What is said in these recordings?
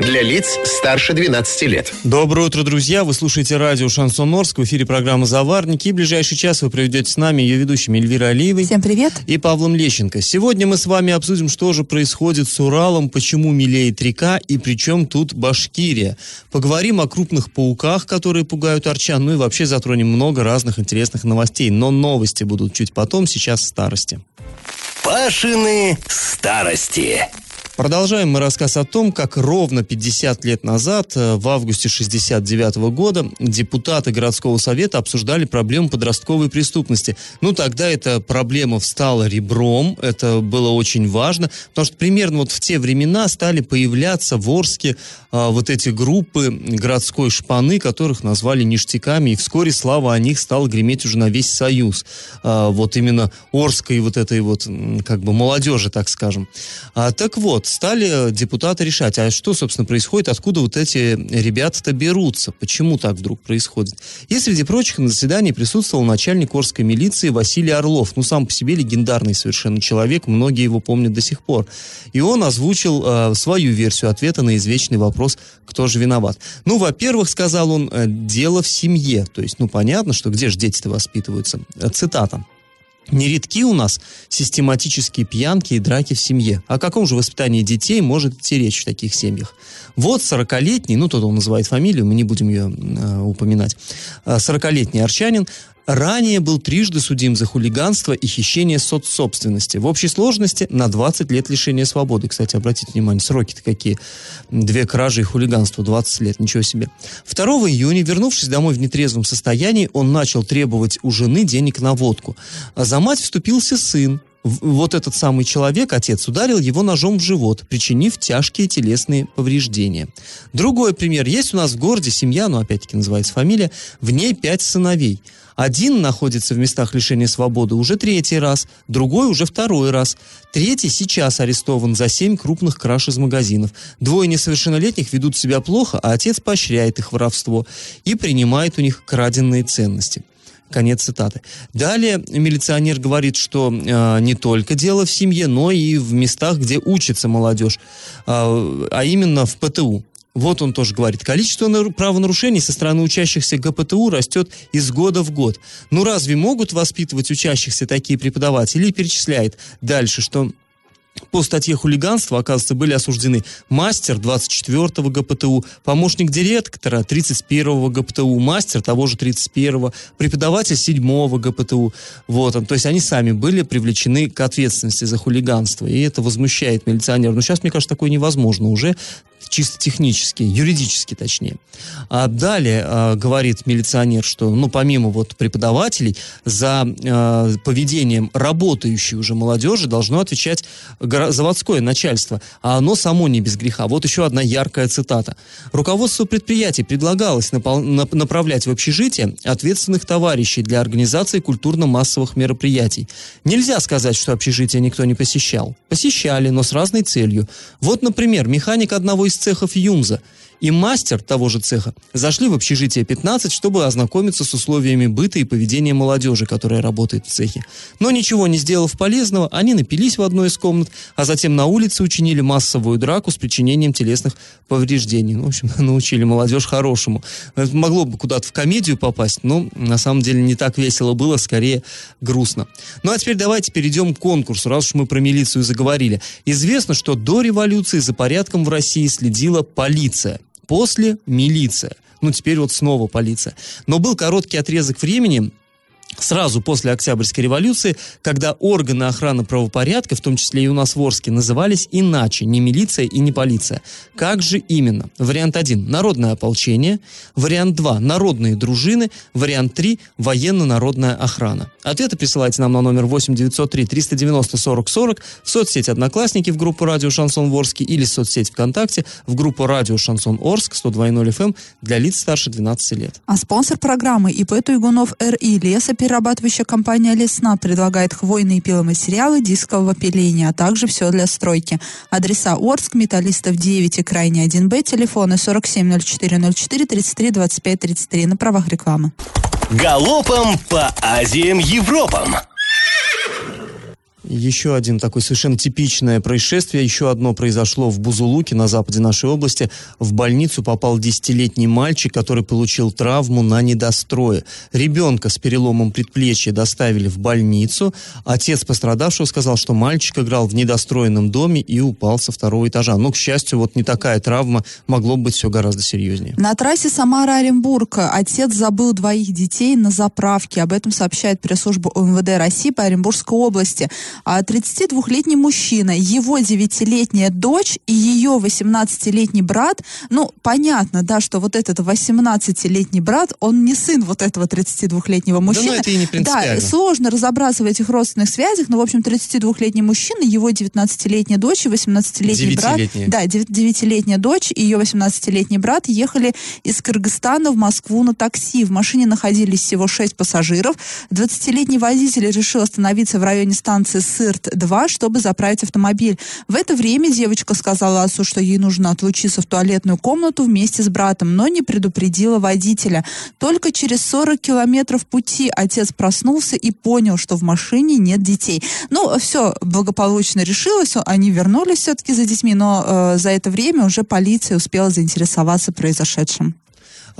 Для лиц старше 12 лет. Доброе утро, друзья! Вы слушаете радио «Шансон Орск». В эфире программа «Заварники». И в ближайший час вы проведете с нами ее ведущими Эльвирой Алиевой. Всем привет! И Павлом Лещенко. Сегодня мы с вами обсудим, что же происходит с Уралом, почему милеет река и при чем тут Башкирия. Поговорим о крупных пауках, которые пугают арчан, ну и вообще затронем много разных интересных новостей. Но новости будут чуть потом, сейчас старости. Пашины старости. Продолжаем мы рассказ о том, как ровно 50 лет назад, э, в августе 69 года, депутаты городского совета обсуждали проблему подростковой преступности. Ну, тогда эта проблема встала ребром, это было очень важно, потому что примерно вот в те времена стали появляться в Орске а, вот эти группы городской шпаны, которых назвали ништяками, и вскоре слава о них стала греметь уже на весь Союз. А, вот именно Орской вот этой вот, как бы, молодежи, так скажем. А, так вот, стали депутаты решать, а что, собственно, происходит, откуда вот эти ребята-то берутся, почему так вдруг происходит. И, среди прочих, на заседании присутствовал начальник Орской милиции Василий Орлов, ну, сам по себе легендарный совершенно человек, многие его помнят до сих пор. И он озвучил э, свою версию ответа на извечный вопрос, кто же виноват. Ну, во-первых, сказал он, э, дело в семье, то есть, ну, понятно, что где же дети-то воспитываются. Цитата. Нередки у нас систематические пьянки и драки в семье. О каком же воспитании детей может идти речь в таких семьях? Вот 40-летний, ну, тот он называет фамилию, мы не будем ее э, упоминать, 40-летний арчанин ранее был трижды судим за хулиганство и хищение соцсобственности. В общей сложности на 20 лет лишения свободы. Кстати, обратите внимание, сроки-то какие. Две кражи и хулиганство, 20 лет, ничего себе. 2 июня, вернувшись домой в нетрезвом состоянии, он начал требовать у жены денег на водку. А за мать вступился сын, вот этот самый человек, отец, ударил его ножом в живот, причинив тяжкие телесные повреждения. Другой пример. Есть у нас в городе семья, ну, опять-таки называется фамилия, в ней пять сыновей. Один находится в местах лишения свободы уже третий раз, другой уже второй раз. Третий сейчас арестован за семь крупных краж из магазинов. Двое несовершеннолетних ведут себя плохо, а отец поощряет их воровство и принимает у них краденные ценности. Конец цитаты. Далее милиционер говорит, что э, не только дело в семье, но и в местах, где учится молодежь, э, а именно в ПТУ. Вот он тоже говорит, количество правонарушений со стороны учащихся ГПТУ растет из года в год. Ну разве могут воспитывать учащихся такие преподаватели? И перечисляет дальше, что по статье хулиганства, оказывается, были осуждены мастер 24-го ГПТУ, помощник директора 31-го ГПТУ, мастер того же 31-го, преподаватель 7-го ГПТУ. Вот, то есть они сами были привлечены к ответственности за хулиганство. И это возмущает милиционера. Но сейчас, мне кажется, такое невозможно уже чисто технически, юридически точнее. А далее э, говорит милиционер, что, ну, помимо вот преподавателей, за э, поведением работающей уже молодежи должно отвечать заводское начальство, а оно само не без греха. Вот еще одна яркая цитата. Руководство предприятий предлагалось напол- направлять в общежитие ответственных товарищей для организации культурно-массовых мероприятий. Нельзя сказать, что общежитие никто не посещал. Посещали, но с разной целью. Вот, например, механик одного из цехов Юмза и мастер того же цеха зашли в общежитие 15, чтобы ознакомиться с условиями быта и поведения молодежи, которая работает в цехе. Но ничего не сделав полезного, они напились в одной из комнат, а затем на улице учинили массовую драку с причинением телесных повреждений. Ну, в общем, научили молодежь хорошему. Это могло бы куда-то в комедию попасть, но на самом деле не так весело было, скорее грустно. Ну а теперь давайте перейдем к конкурсу, раз уж мы про милицию заговорили. Известно, что до революции за порядком в России следила полиция после милиция. Ну, теперь вот снова полиция. Но был короткий отрезок времени, сразу после Октябрьской революции, когда органы охраны правопорядка, в том числе и у нас в Орске, назывались иначе, не милиция и не полиция. Как же именно? Вариант 1 – народное ополчение, вариант 2 – народные дружины, вариант 3 – военно-народная охрана. Ответы присылайте нам на номер 8 903 390 40 40 в соцсети «Одноклассники» в группу «Радио Шансон Орске» или в соцсеть ВКонтакте в группу «Радио Шансон Орск» 102.0 FM для лиц старше 12 лет. А спонсор программы ИП Туйгунов РИ Лесопиль Лесоперерабатывающая компания «Лесна» предлагает хвойные пиломатериалы дискового пиления, а также все для стройки. Адреса Орск, Металлистов 9 и Крайне 1Б, телефоны 470404 33 25 33 на правах рекламы. Галопом по Азиям Европам! Еще один такой совершенно типичное происшествие. Еще одно произошло в Бузулуке на западе нашей области. В больницу попал десятилетний мальчик, который получил травму на недострое. Ребенка с переломом предплечья доставили в больницу. Отец пострадавшего сказал, что мальчик играл в недостроенном доме и упал со второго этажа. Но, к счастью, вот не такая травма. Могло быть все гораздо серьезнее. На трассе Самара-Оренбург отец забыл двоих детей на заправке. Об этом сообщает пресс-служба МВД России по Оренбургской области. 32-летний а мужчина, его 9-летняя дочь и ее 18-летний брат, ну, понятно, да, что вот этот 18-летний брат, он не сын вот этого 32-летнего мужчины. Да, ну, это и не Да, сложно разобраться в этих родственных связях, но, в общем, 32-летний мужчина, его 19-летняя дочь и 18-летний брат, да, 9-летняя дочь и ее 18-летний брат ехали из Кыргызстана в Москву на такси. В машине находились всего 6 пассажиров. 20-летний водитель решил остановиться в районе станции СИРТ-2, чтобы заправить автомобиль. В это время девочка сказала отцу, что ей нужно отлучиться в туалетную комнату вместе с братом, но не предупредила водителя. Только через 40 километров пути отец проснулся и понял, что в машине нет детей. Ну, все благополучно решилось, они вернулись все-таки за детьми, но э, за это время уже полиция успела заинтересоваться произошедшим.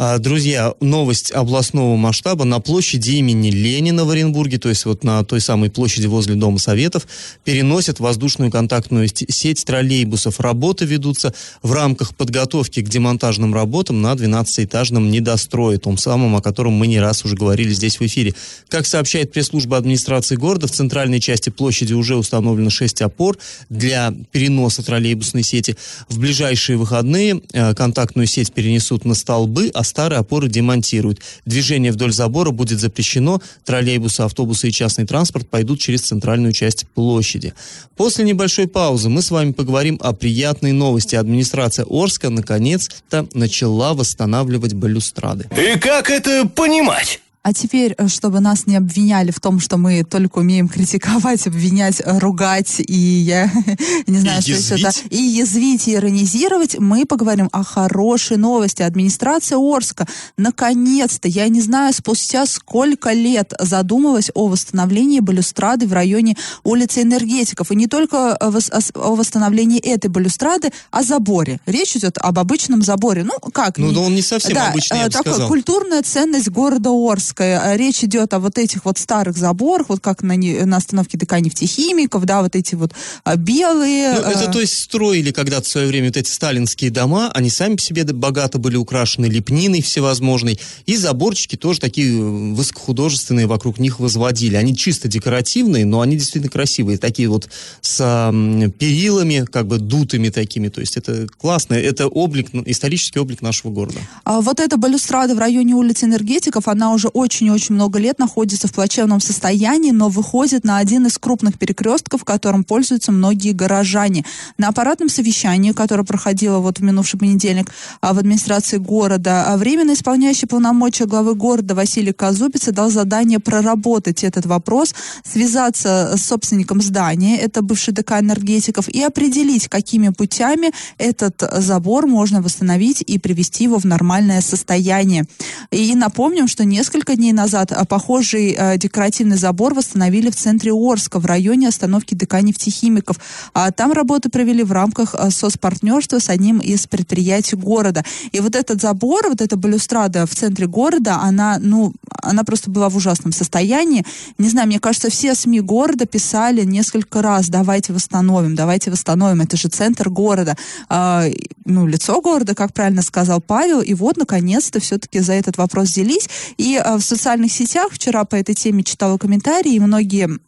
А, друзья, новость областного масштаба на площади имени Ленина в Оренбурге, то есть вот на той самой площади возле Дома Советов, переносят воздушную контактную сеть троллейбусов. Работы ведутся в рамках подготовки к демонтажным работам на 12-этажном недострое, том самом, о котором мы не раз уже говорили здесь в эфире. Как сообщает пресс-служба администрации города, в центральной части площади уже установлено 6 опор для переноса троллейбусной сети. В ближайшие выходные э, контактную сеть перенесут на столбы, а старые опоры демонтируют. Движение вдоль забора будет запрещено. Троллейбусы, автобусы и частный транспорт пойдут через центральную часть площади. После небольшой паузы мы с вами поговорим о приятной новости. Администрация Орска наконец-то начала восстанавливать балюстрады. И как это понимать? А теперь, э, чтобы нас не обвиняли в том, что мы только умеем критиковать, обвинять, э, ругать и я не знаю, и что это, и язвить, и иронизировать, мы поговорим о хорошей новости. Администрация Орска наконец-то, я не знаю, спустя сколько лет задумалась о восстановлении балюстрады в районе улицы Энергетиков. И не только о восстановлении этой балюстрады, а заборе. Речь идет об обычном заборе. Ну, как? Ну, да он не совсем да, обычный, я бы такой, сказал. Культурная ценность города Орска Кировская. А речь идет о вот этих вот старых заборах, вот как на, на остановке ДК нефтехимиков, да, вот эти вот а, белые. Ну, это то есть строили когда-то в свое время вот эти сталинские дома, они сами по себе богато были украшены лепниной всевозможной, и заборчики тоже такие э, высокохудожественные вокруг них возводили. Они чисто декоративные, но они действительно красивые, такие вот с м, перилами, как бы дутыми такими, то есть это классно, это облик, исторический облик нашего города. А вот эта балюстрада в районе улицы Энергетиков, она уже очень-очень много лет находится в плачевном состоянии, но выходит на один из крупных перекрестков, которым пользуются многие горожане. На аппаратном совещании, которое проходило вот в минувший понедельник а, в администрации города, а, временно исполняющий полномочия главы города Василий Казубиц дал задание проработать этот вопрос, связаться с собственником здания, это бывший ДК энергетиков, и определить, какими путями этот забор можно восстановить и привести его в нормальное состояние. И напомним, что несколько несколько дней назад а, похожий а, декоративный забор восстановили в центре Орска, в районе остановки ДК нефтехимиков. А там работы провели в рамках соцпартнерства с одним из предприятий города. И вот этот забор, вот эта балюстрада в центре города, она, ну, она просто была в ужасном состоянии. Не знаю, мне кажется, все СМИ города писали несколько раз, давайте восстановим, давайте восстановим, это же центр города. Ну, лицо города, как правильно сказал Павел, и вот, наконец-то, все-таки за этот вопрос взялись. И социальных сетях. Вчера по этой теме читала комментарии, и многие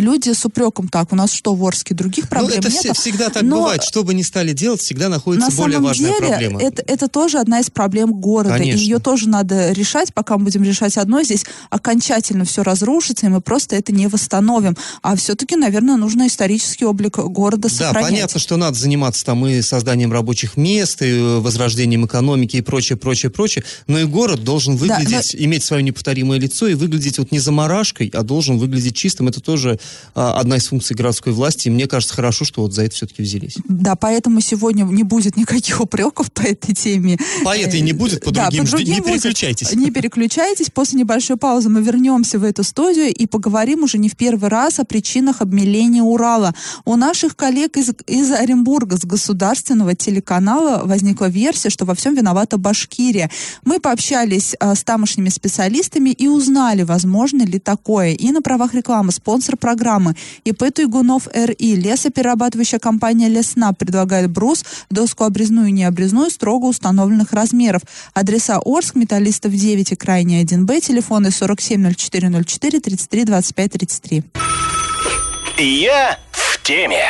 люди с упреком, так, у нас что, в Орске других проблем ну, это нет? всегда так Но бывает. Что бы ни стали делать, всегда находится на более важная деле, проблема. Это, это тоже одна из проблем города. Конечно. И ее тоже надо решать. Пока мы будем решать одно, здесь окончательно все разрушится, и мы просто это не восстановим. А все-таки, наверное, нужно исторический облик города сохранять. Да, понятно, что надо заниматься там и созданием рабочих мест, и э, возрождением экономики, и прочее, прочее, прочее. Но и город должен выглядеть, да, но... иметь свое неповторимое лицо и выглядеть вот не заморашкой, а должен выглядеть чистым. Это тоже а, одна из функций городской власти. И мне кажется, хорошо, что вот за это все-таки взялись. Да, поэтому сегодня не будет никаких упреков по этой теме. По этой не будет, по да, другим, по другим не будет. переключайтесь. Не переключайтесь. После небольшой паузы мы вернемся в эту студию и поговорим уже не в первый раз о причинах обмеления Урала. У наших коллег из, из Оренбурга, с государственного телеканала, возникла версия, что во всем виновата Башкирия. Мы пообщались а, с тамошними специалистами и узнали, возможно ли такое. И на правах рекламы спонсор программы ИП Туйгунов РИ, лесоперерабатывающая компания Лесна предлагает брус, доску обрезную и необрезную строго установленных размеров. Адреса Орск, Металлистов 9 и Крайний 1Б, телефоны 470404 33 25 33. Я в теме.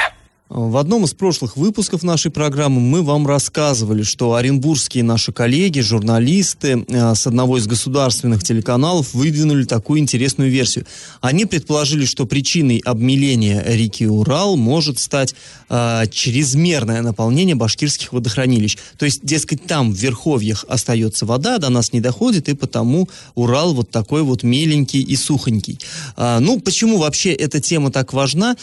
В одном из прошлых выпусков нашей программы мы вам рассказывали, что оренбургские наши коллеги, журналисты э, с одного из государственных телеканалов выдвинули такую интересную версию. Они предположили, что причиной обмеления реки Урал может стать э, чрезмерное наполнение башкирских водохранилищ. То есть, дескать, там в верховьях остается вода, до нас не доходит, и потому Урал вот такой вот меленький и сухонький. А, ну, почему вообще эта тема так важна?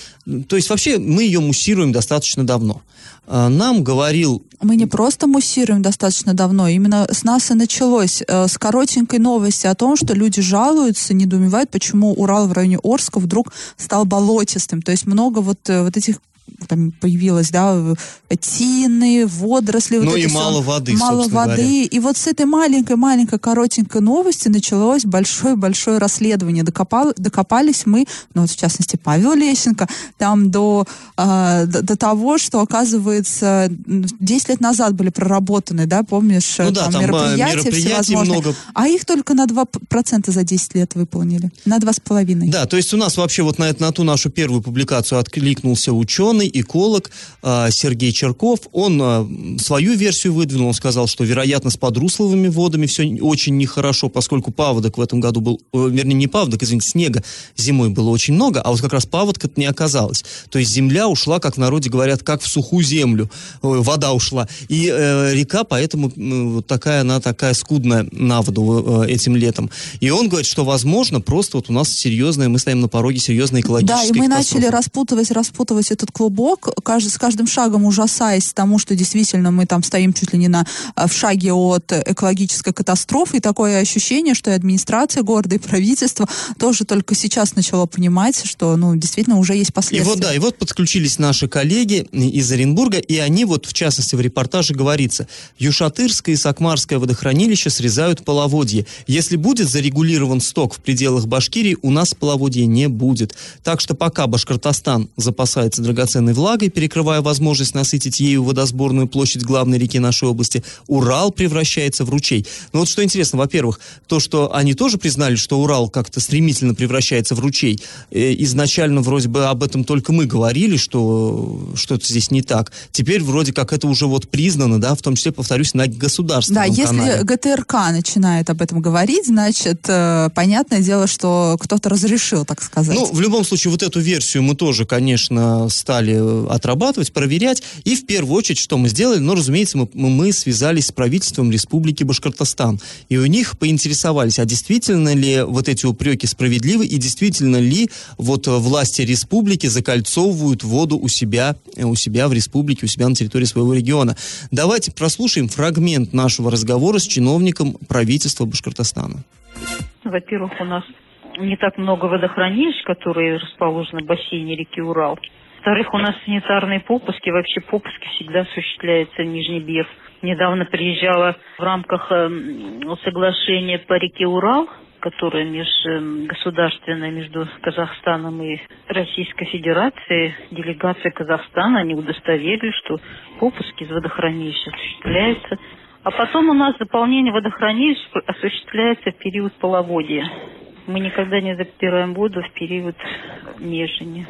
То есть, вообще мы ее муссируем муссируем достаточно давно. А, нам говорил... Мы не просто муссируем достаточно давно, именно с нас и началось, э, с коротенькой новости о том, что люди жалуются, недоумевают, почему Урал в районе Орска вдруг стал болотистым. То есть много вот, э, вот этих там появилось, да, тины, водоросли. Ну вот и мало все, воды, Мало воды. Говоря. И вот с этой маленькой-маленькой коротенькой новости началось большое-большое расследование. Докопал, докопались мы, ну вот в частности Павел Лещенко, там до, э, до, до того, что, оказывается, 10 лет назад были проработаны, да, помнишь, ну, да, там, там мероприятия, мероприятий всевозможные. много. А их только на 2% за 10 лет выполнили. На 2,5%. Да, то есть у нас вообще вот на, на ту нашу первую публикацию откликнулся ученый, эколог э, Сергей Черков. Он э, свою версию выдвинул, он сказал, что, вероятно, с подрусловыми водами все очень нехорошо, поскольку паводок в этом году был, вернее, не паводок, извините, снега зимой было очень много, а вот как раз паводка не оказалось. То есть земля ушла, как в народе говорят, как в сухую землю. Вода ушла. И э, река поэтому э, вот такая, она такая скудная на воду э, этим летом. И он говорит, что, возможно, просто вот у нас серьезная, мы стоим на пороге серьезной экологической Да, и мы катастрофы. начали распутывать, распутывать этот клубок, с каждым шагом ужасаясь тому, что действительно мы там стоим чуть ли не на, в шаге от экологической катастрофы, и такое ощущение, что и администрация города, и правительство тоже только сейчас начало понимать, что, ну, действительно уже есть последствия. И вот, да, и вот подключились наши коллеги из Оренбурга, и они вот, в частности, в репортаже говорится, Юшатырское и Сакмарское водохранилище срезают половодье. Если будет зарегулирован сток в пределах Башкирии, у нас половодья не будет. Так что пока Башкортостан запасается драгоценной влагой, перекрывая возможность насытить ею водосборную площадь главной реки нашей области, Урал превращается в ручей. Но вот что интересно, во-первых, то, что они тоже признали, что Урал как-то стремительно превращается в ручей. Э, изначально вроде бы об этом только мы говорили, что что-то здесь не так. Теперь вроде как это уже вот признано, да, в том числе, повторюсь, на государственном Да, если канале. ГТРК начинает об этом говорить, значит, э, понятное дело, что кто-то разрешил, так сказать. Ну, в любом случае, вот эту версию мы тоже, конечно, стали э, отрабатывать, проверять. И в первую очередь, что мы сделали, ну, разумеется, мы, мы связались с правительством Республики Башкортостан. И у них поинтересовались, а действительно ли вот эти упреки справедливы, и действительно ли вот э, власти республики закольцовывают воду у себя, э, у себя в республике, у себя на территории своего региона. Давайте прослушаем фрагмент нашего разговора с чиновником правительства Башкортостана. Во-первых, у нас не так много водохранилищ, которые расположены в бассейне реки Урал. Во-вторых, у нас санитарные попуски, вообще попуски всегда осуществляются в Нижний Бев. Недавно приезжала в рамках э, соглашения по реке Урал, которое межгосударственное между Казахстаном и Российской Федерацией, делегация Казахстана, они удостоверили, что попуски из водохранилища осуществляются. А потом у нас заполнение водохранилищ осуществляется в период половодья. Мы никогда не запираем воду в период нежения.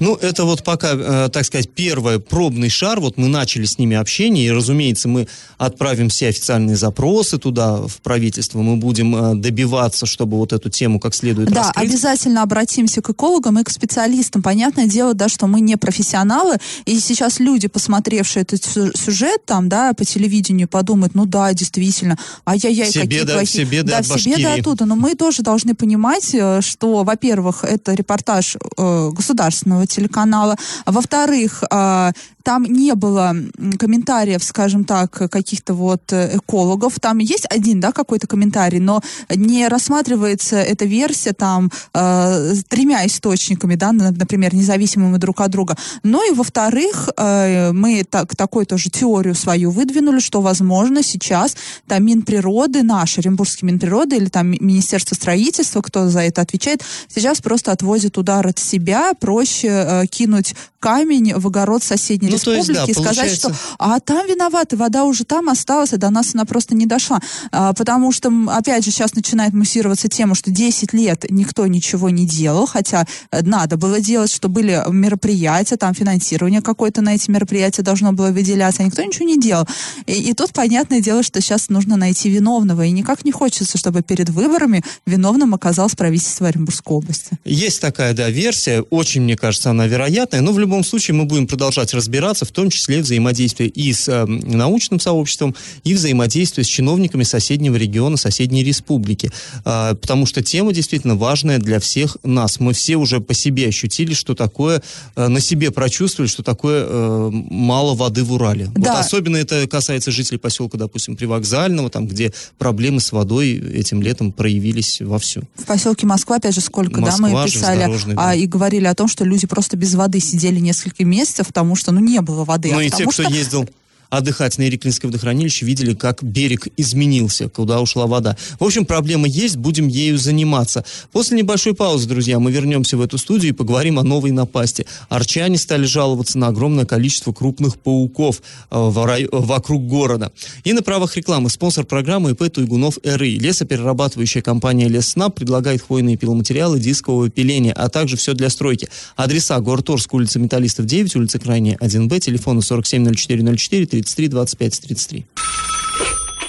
Ну, это вот пока, э, так сказать, первый пробный шар. Вот мы начали с ними общение, и, разумеется, мы отправим все официальные запросы туда, в правительство. Мы будем э, добиваться, чтобы вот эту тему как следует Да, раскрыть. обязательно обратимся к экологам и к специалистам. Понятное дело, да, что мы не профессионалы, и сейчас люди, посмотревшие этот сю- сюжет там, да, по телевидению, подумают, ну да, действительно, ай-яй-яй, Все какие беды- плохие. все беды да, от все беды оттуда. Но мы тоже должны понимать, э, что, во-первых, это репортаж э, государственного телеканала, а во-вторых, э, там не было комментариев, скажем так, каких-то вот э, экологов. Там есть один, да, какой-то комментарий, но не рассматривается эта версия там э, с тремя источниками, да, на- например, независимыми друг от друга. Ну и во-вторых, э, мы так, такую тоже теорию свою выдвинули, что, возможно, сейчас там Минприроды, наш Оренбургский Минприроды или там Ми- Министерство строительства, кто за это отвечает, сейчас просто отвозит удар от себя, проще э, кинуть камень в огород соседней Ну, то есть, республики да, и сказать, что а там виноваты, вода уже там осталась, а до нас она просто не дошла. А, потому что, опять же, сейчас начинает муссироваться тема, что 10 лет никто ничего не делал, хотя э, надо было делать, что были мероприятия, там финансирование какое-то на эти мероприятия должно было выделяться, а никто ничего не делал. И, и тут понятное дело, что сейчас нужно найти виновного, и никак не хочется, чтобы перед выборами виновным оказалось правительство Оренбургской области. Есть такая, да, версия, очень, мне кажется, она вероятная, но в любом случае мы будем продолжать разбираться, в том числе взаимодействие и с э, научным сообществом, и взаимодействие с чиновниками соседнего региона, соседней республики, А, потому что тема действительно важная для всех нас. Мы все уже по себе ощутили, что такое, э, на себе прочувствовали, что такое э, мало воды в Урале. Да. Вот особенно это касается жителей поселка, допустим, Привокзального, там, где проблемы с водой этим летом проявились вовсю. В поселке Москва, опять же, сколько, да, Москва, мы писали, да. а, и говорили о том, что люди просто без воды сидели несколько месяцев, потому что, ну, не было воды. Ну а и те, кто что ездил отдыхать на Ириклинское водохранилище, видели, как берег изменился, куда ушла вода. В общем, проблема есть, будем ею заниматься. После небольшой паузы, друзья, мы вернемся в эту студию и поговорим о новой напасти. Арчане стали жаловаться на огромное количество крупных пауков э, в рай- вокруг города. И на правах рекламы спонсор программы ИП Туйгунов РИ. Лесоперерабатывающая компания Лесснаб предлагает хвойные пиломатериалы дискового пиления, а также все для стройки. Адреса город Орск, улица Металлистов 9, улица Крайняя 1Б, телефоны 470404 33 25 33.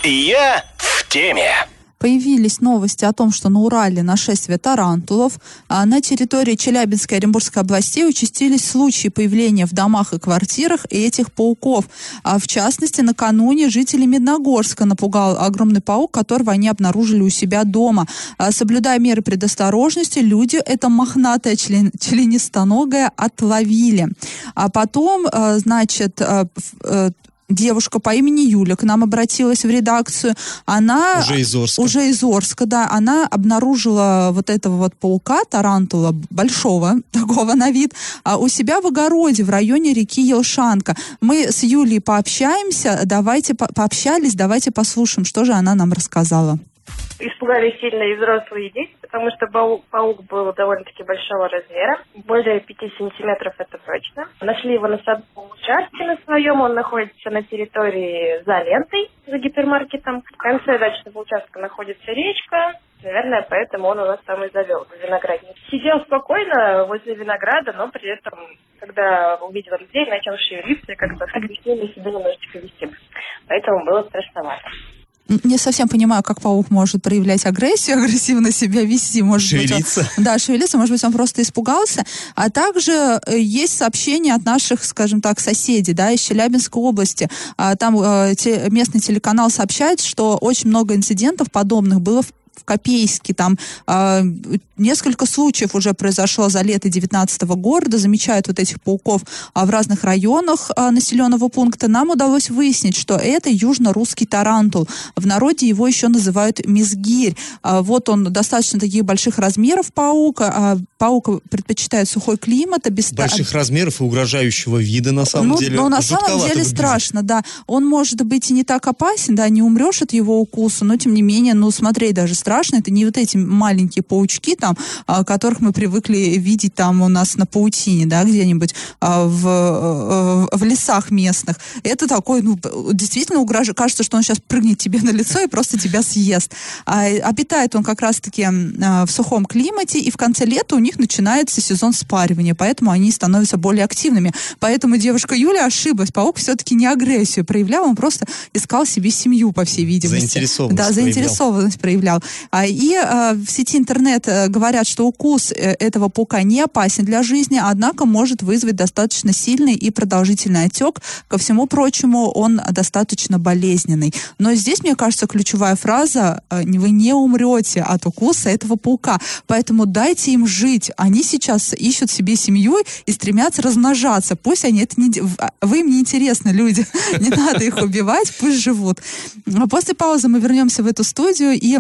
Я в теме. появились новости о том, что на Урале нашествие тарантулов, а на территории Челябинской и Оренбургской областей участились случаи появления в домах и квартирах этих пауков. А в частности, накануне жители Медногорска напугал огромный паук, которого они обнаружили у себя дома. А, соблюдая меры предосторожности, люди это мохнатое член, членистоногое отловили. А потом, а, значит, а, э, девушка по имени Юля к нам обратилась в редакцию. Она Уже из Орска. уже из Орска, да, она обнаружила вот этого вот паука, тарантула, большого, такого на вид, а, у себя в огороде в районе реки Елшанка. Мы с Юлей пообщаемся, давайте по- пообщались, давайте послушаем, что же она нам рассказала. Испугались сильно и взрослые дети, потому что паук был довольно-таки большого размера, более 5 сантиметров это точно. Нашли его на садовом участке на своем, он находится на территории за лентой, за гипермаркетом. В конце дачного участка находится речка, наверное, поэтому он у нас там и завел виноградник. Сидел спокойно возле винограда, но при этом, когда увидел людей, начал шевелиться и как-то агрессивно себя немножечко вести. Поэтому было страшновато. Не совсем понимаю, как паук может проявлять агрессию, агрессивно себя вести. Может быть, он- Шевелиться. да, шевелиться, может быть, он просто испугался. А также э, есть сообщения от наших, скажем так, соседей, да, из Челябинской области. А, Там э, местный телеканал сообщает, что очень много инцидентов подобных было в в Копейске, там а, несколько случаев уже произошло за лето 19 года, замечают вот этих пауков а, в разных районах а, населенного пункта. Нам удалось выяснить, что это южно-русский тарантул. В народе его еще называют мизгирь. А, вот он достаточно таких больших размеров паук. А, паук предпочитает сухой климат, обеста- Больших размеров и угрожающего вида, на самом ну, деле. ну, на самом деле выглядит. страшно, да. Он может быть и не так опасен, да, не умрешь от его укуса, но тем не менее, ну, смотреть даже страшно. Это не вот эти маленькие паучки, там, а, которых мы привыкли видеть там у нас на паутине, да, где-нибудь а, в, э, в лесах местных. Это такой, ну, действительно угрожает. Кажется, что он сейчас прыгнет тебе на лицо и просто тебя съест. А, обитает он как раз-таки а, в сухом климате, и в конце лета у них начинается сезон спаривания, поэтому они становятся более активными. Поэтому девушка Юля ошиблась. Паук все-таки не агрессию проявлял, он просто искал себе семью, по всей видимости. Заинтересованность Да, заинтересованность проявлял. А, и а, в сети интернет а, говорят, что укус э, этого паука не опасен для жизни, однако может вызвать достаточно сильный и продолжительный отек. Ко всему прочему, он достаточно болезненный. Но здесь, мне кажется, ключевая фраза «Вы не умрете от укуса этого паука». Поэтому дайте им жить. Они сейчас ищут себе семью и стремятся размножаться. Пусть они это не... Вы им не интересны, люди. Не надо их убивать, пусть живут. После паузы мы вернемся в эту студию и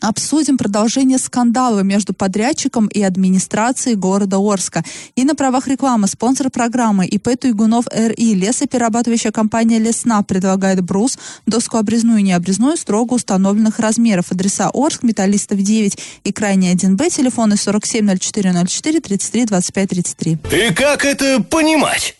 обсудим продолжение скандала между подрядчиком и администрацией города Орска. И на правах рекламы спонсор программы ИП Туйгунов РИ лесоперерабатывающая компания Лесна предлагает брус, доску обрезную и необрезную строго установленных размеров. Адреса Орск, Металлистов 9 и крайний 1Б, телефоны 470404 33 25 33. И как это понимать?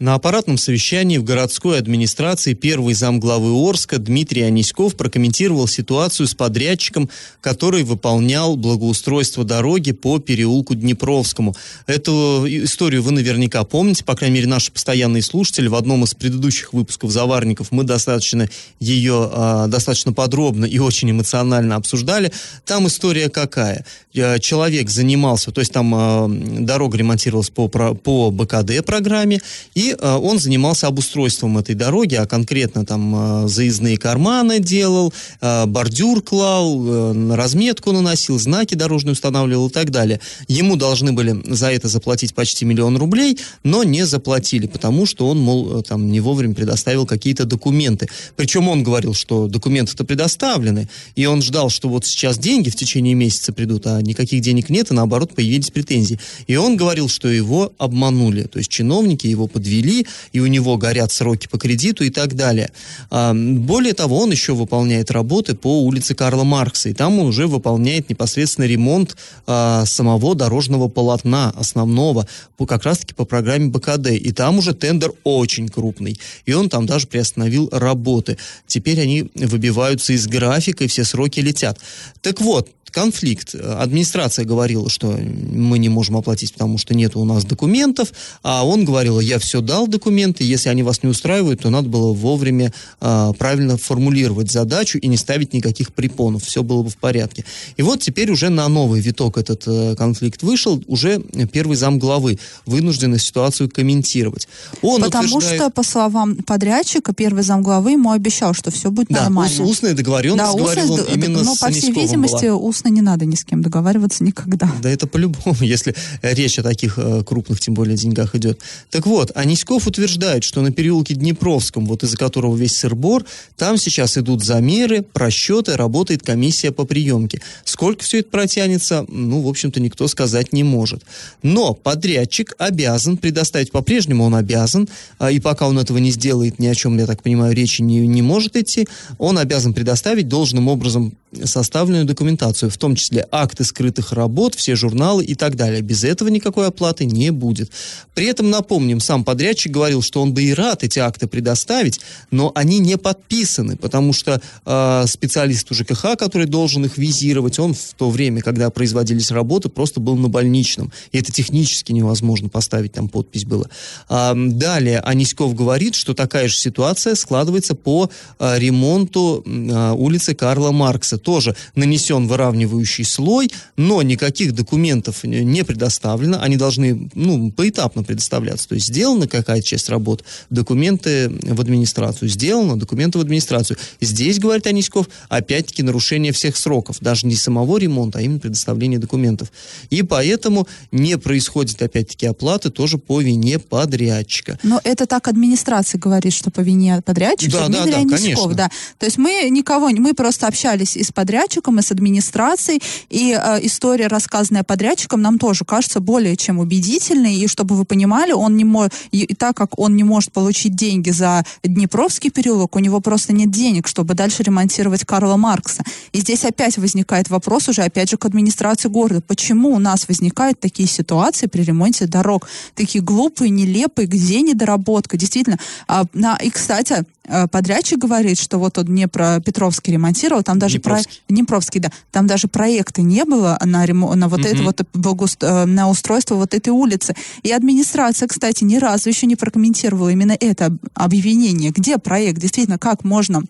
На аппаратном совещании в городской администрации первый замглавы Орска Дмитрий Аниськов прокомментировал ситуацию с подрядчиком, который выполнял благоустройство дороги по переулку Днепровскому. Эту историю вы наверняка помните, по крайней мере, наши постоянные слушатели. В одном из предыдущих выпусков «Заварников» мы достаточно ее а, достаточно подробно и очень эмоционально обсуждали. Там история какая? Э, человек занимался, то есть там а, дорога ремонтировалась по, по БКД программе, и Э, он занимался обустройством этой дороги, а конкретно там э, заездные карманы делал, э, бордюр клал, разметку наносил, знаки дорожные устанавливал и так далее. Ему должны были за это заплатить почти миллион рублей, но не заплатили, потому что он, мол, там не вовремя предоставил какие-то документы. Причем он говорил, что документы-то предоставлены, и он ждал, что вот сейчас деньги в течение месяца придут, а никаких денег нет, и наоборот появились претензии. И он говорил, что его обманули, то есть чиновники его подвели ввели, и у него горят сроки по кредиту и так далее. А, более того, он еще выполняет работы по улице Карла Маркса, и там он уже выполняет непосредственно ремонт а, самого дорожного полотна основного, как раз-таки по программе БКД. И там уже тендер очень крупный, и он там даже приостановил работы. Теперь они выбиваются из графика, и все сроки летят. Так вот, конфликт. Администрация говорила, что мы не можем оплатить, потому что нет у нас документов, а он говорил, я все дал документы, если они вас не устраивают, то надо было вовремя а, правильно формулировать задачу и не ставить никаких препонов, все было бы в порядке. И вот теперь уже на новый виток этот а, конфликт вышел, уже первый зам главы вынуждены ситуацию комментировать. Он Потому утверждает... что, по словам подрядчика, первый зам главы ему обещал, что все будет да, нормально. Да, устная договоренность, да, говорил он именно но, с по всей видимости, была устно не надо ни с кем договариваться никогда. Да это по-любому, если речь о таких э, крупных, тем более, деньгах идет. Так вот, Аниськов утверждает, что на переулке Днепровском, вот из-за которого весь сырбор, там сейчас идут замеры, просчеты, работает комиссия по приемке. Сколько все это протянется, ну, в общем-то, никто сказать не может. Но подрядчик обязан предоставить, по-прежнему он обязан, а, и пока он этого не сделает, ни о чем, я так понимаю, речи не, не может идти, он обязан предоставить должным образом составленную документацию, в том числе акты скрытых работ, все журналы и так далее. Без этого никакой оплаты не будет. При этом, напомним, сам подрядчик говорил, что он бы и рад эти акты предоставить, но они не подписаны, потому что э, специалист ЖКХ, который должен их визировать, он в то время, когда производились работы, просто был на больничном. И это технически невозможно поставить, там подпись была. А, далее Аниськов говорит, что такая же ситуация складывается по а, ремонту а, улицы Карла Маркса тоже нанесен выравнивающий слой, но никаких документов не предоставлено. Они должны, ну, поэтапно предоставляться. То есть сделана какая-то часть работ, документы в администрацию. Сделано, документы в администрацию. Здесь, говорит Аниськов, опять-таки нарушение всех сроков. Даже не самого ремонта, а именно предоставление документов. И поэтому не происходит, опять-таки, оплаты тоже по вине подрядчика. Но это так администрация говорит, что по вине подрядчика. Да, да, да, Аниськов, конечно. да. То есть мы никого, мы просто общались и с подрядчиком, и с администрацией, и э, история, рассказанная подрядчиком, нам тоже кажется более чем убедительной, и чтобы вы понимали, он не может, и, так как он не может получить деньги за Днепровский переулок, у него просто нет денег, чтобы дальше ремонтировать Карла Маркса. И здесь опять возникает вопрос уже, опять же, к администрации города. Почему у нас возникают такие ситуации при ремонте дорог? Такие глупые, нелепые, где недоработка? Действительно. А, на, и, кстати, э, подрядчик говорит, что вот он Днепропетровский ремонтировал, там даже. Про... Днепровский, да, там даже проекта не было на, ремо... на вот это вот благоуст- э, на устройство вот этой улицы. И администрация, кстати, ни разу еще не прокомментировала именно это об- объявление. Где проект? Действительно, как можно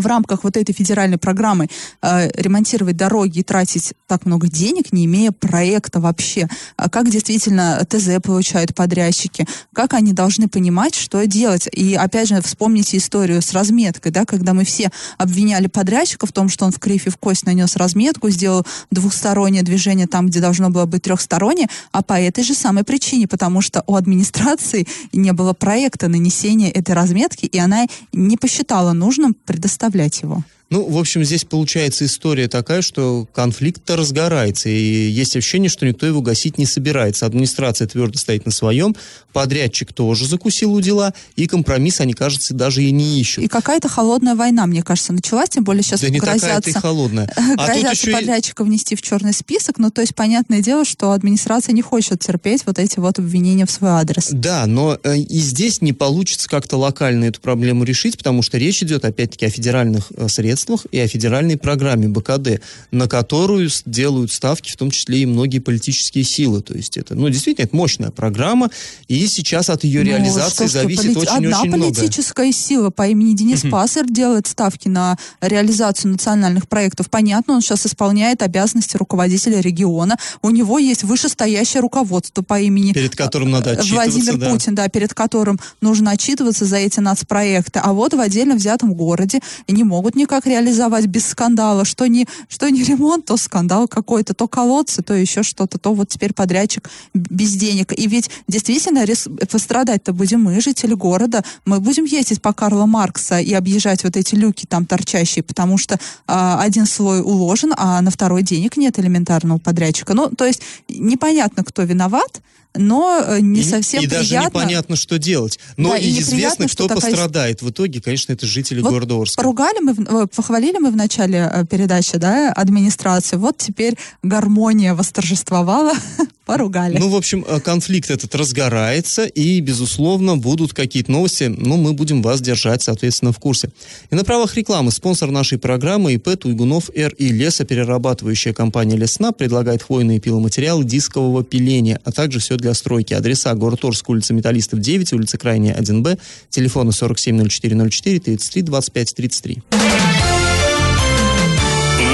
в рамках вот этой федеральной программы э, ремонтировать дороги и тратить так много денег, не имея проекта вообще. А как действительно ТЗ получают подрядчики, как они должны понимать, что делать. И опять же, вспомните историю с разметкой, да, когда мы все обвиняли подрядчика в том, что он в кривь и в кость нанес разметку, сделал двухстороннее движение там, где должно было быть трехстороннее, а по этой же самой причине, потому что у администрации не было проекта нанесения этой разметки, и она не посчитала нужным предоставлять его. Ну, в общем, здесь получается история такая, что конфликт разгорается, и есть ощущение, что никто его гасить не собирается. Администрация твердо стоит на своем, подрядчик тоже закусил у дела, и компромисс они, кажется, даже и не ищут. И какая-то холодная война, мне кажется, началась, тем более сейчас да не грозятся, холодная. А тут еще подрядчика внести в черный список, ну, то есть, понятное дело, что администрация не хочет терпеть вот эти вот обвинения в свой адрес. Да, но э, и здесь не получится как-то локально эту проблему решить, потому что речь идет, опять-таки, о федеральных э, средствах и о федеральной программе БКД, на которую делают ставки, в том числе и многие политические силы. То есть это, ну, действительно, это мощная программа, и сейчас от ее Ну, реализации что зависит полит- очень-очень Одна политическая сила по имени Денис Пассер делает ставки на реализацию национальных проектов. Понятно, он сейчас исполняет обязанности руководителя региона. У него есть вышестоящее руководство по имени Перед которым надо э, отчитываться, Владимир да. Путин, да, перед которым нужно отчитываться за эти нацпроекты. А вот в отдельно взятом городе не могут никак реализовать без скандала. Что не, что не ремонт, то скандал какой-то, то колодцы, то еще что-то, то вот теперь подрядчик без денег. И ведь действительно рис- пострадать-то будем мы, жители города. Мы будем ездить по Карла Маркса и объезжать вот эти люки там торчащие, потому что а, один слой уложен, а на второй денег нет элементарного подрядчика. Ну, то есть непонятно, кто виноват, но э, не и, совсем и даже приятно. непонятно, что делать. Но Да, и и неприятно, известно, кто такая пострадает. В итоге, конечно, это жители Вот города Орска. Поругали мы, э, похвалили мы в начале э, передачи, да, администрацию. Вот теперь гармония восторжествовала, поругали. Ну, в общем, э, конфликт этот разгорается, и, безусловно, будут какие-то новости, но мы будем вас держать, соответственно, в курсе. И на правах рекламы спонсор нашей программы ИП Туйгунов Р. И лесоперерабатывающая компания Лесна предлагает хвойные пиломатериалы дискового пиления, а также все для стройки. Адреса город Орск, улица Металлистов 9, улица Крайняя 1Б, телефоны 470404 33 25 33.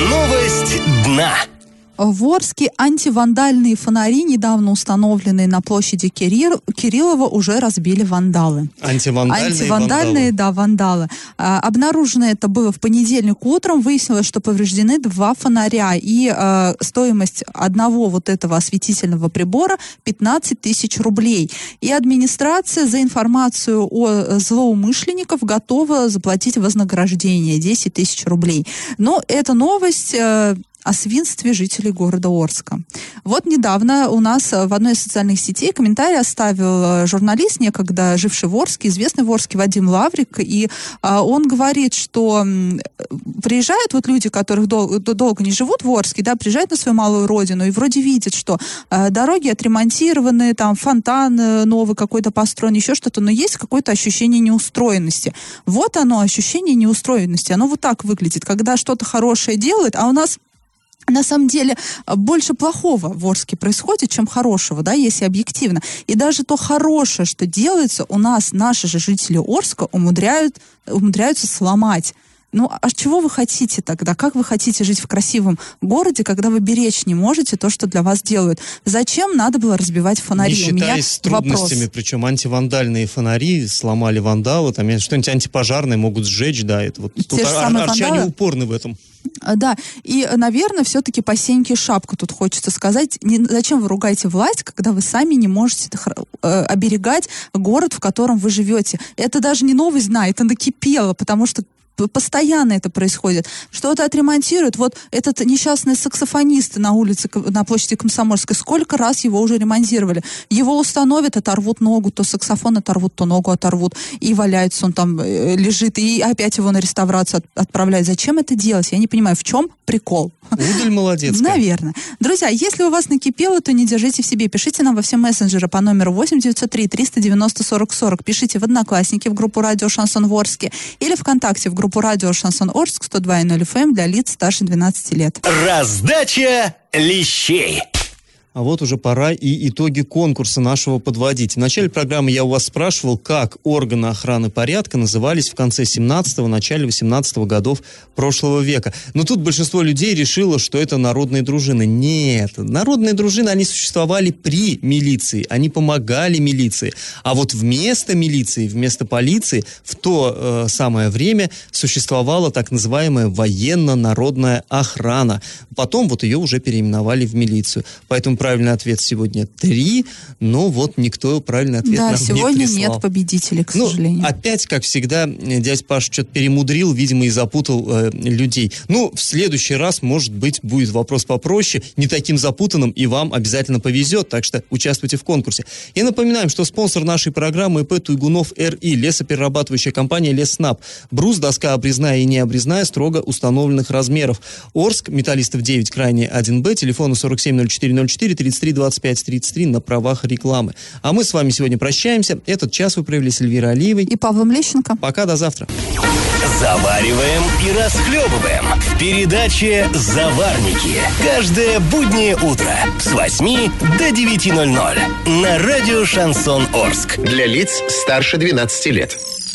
Новость. В Орске антивандальные фонари, недавно установленные на площади Кирил- Кириллова, уже разбили вандалы. Антивандальные, Антивандальные, вандалы. да, вандалы. А, обнаружено это было в понедельник утром. Выяснилось, что повреждены два фонаря. И э, стоимость одного вот этого осветительного прибора 15 тысяч рублей. И администрация за информацию о злоумышленников готова заплатить вознаграждение 10 тысяч рублей. Но эта новость... э, о свинстве жителей города Орска. Вот недавно у нас в одной из социальных сетей комментарий оставил э, журналист, некогда живший в Орске, известный в Орске Вадим Лаврик, и а, он говорит, что приезжают вот люди, которых дол- долго не живут в Орске, да, приезжают на свою малую родину и вроде видят, что э, дороги отремонтированы, там фонтан э, новый какой-то построен, еще что-то, но есть какое-то ощущение неустроенности. Вот оно, ощущение неустроенности, оно вот так выглядит, когда что-то хорошее делают, а у нас на самом деле э, больше плохого в Орске происходит, чем хорошего, да, если объективно. И даже то хорошее, что делается, у нас наши же жители Орска умудряют, умудряются сломать. Ну, а чего вы хотите тогда? Как вы хотите жить в красивом городе, когда вы беречь не можете то, что для вас делают? Зачем надо было разбивать фонари? Не У меня считаясь с трудностями, вопрос. причем антивандальные фонари сломали вандалы, там что-нибудь антипожарное могут сжечь, да, это вот Те тут ар- арчане вандалы? упорны в этом. А, Да, и, э, наверное, все-таки по Сеньке шапку тут хочется сказать. Не- зачем вы ругаете власть, когда вы сами не можете э, оберегать город, в котором вы живете? Это даже не новость дна, это накипело, потому что постоянно это происходит. Что-то отремонтируют. Вот этот несчастный саксофонист на улице, на площади Комсомольской, сколько раз его уже ремонтировали? Его установят, оторвут ногу, то саксофон оторвут, то ногу оторвут, и валяется он там, э, лежит, и опять его на реставрацию от- отправляют. Зачем это делать? Я не понимаю, в чем прикол? Удаль молодец. Наверное. Друзья, если у вас накипело, то не держите в себе. Пишите нам во все мессенджеры по номеру 8 903 390 40 40. Пишите в Одноклассники в группу Радио Шансон Орске или ВКонтакте в группу Радио Шансон Орск 102.0 FM эм для лиц старше 12 лет. Раздача лещей. А вот уже пора и итоги конкурса нашего подводить. В начале программы я у вас спрашивал, как органы охраны порядка назывались в конце 17-го, начале 18-го годов прошлого века. Но тут большинство людей решило, что это народные дружины. Нет, народные дружины, они существовали при милиции, они помогали милиции. А вот вместо милиции, вместо полиции в то э, самое время существовала так называемая военно-народная охрана. Потом вот ее уже переименовали в милицию. Поэтому правильный ответ сегодня три, но вот никто правильный ответ да, нам сегодня не прислал. нет победителей, к Ну, сожалению. опять, как всегда, э, дядя Паш что-то перемудрил, видимо, и запутал э, людей. Ну, в следующий раз, может быть, будет вопрос попроще, не таким запутанным, и вам обязательно повезет, так что участвуйте в конкурсе. И напоминаем, что спонсор нашей программы ИП Туйгунов РИ, лесоперерабатывающая компания Леснаб. Брус, доска обрезная и необрезная, строго установленных размеров. Орск, Металлистов 9, крайне 1Б, телефону 470404 33 25 33 на правах рекламы. А мы с вами сегодня прощаемся. Этот час вы провели с Эльвирой Алиевой. И Павлом Лещенко. Пока, до завтра. Завариваем и расхлебываем в передаче «Заварники». Каждое буднее утро с 8 до 9.00 на радио «Шансон Орск». Для лиц старше 12 лет.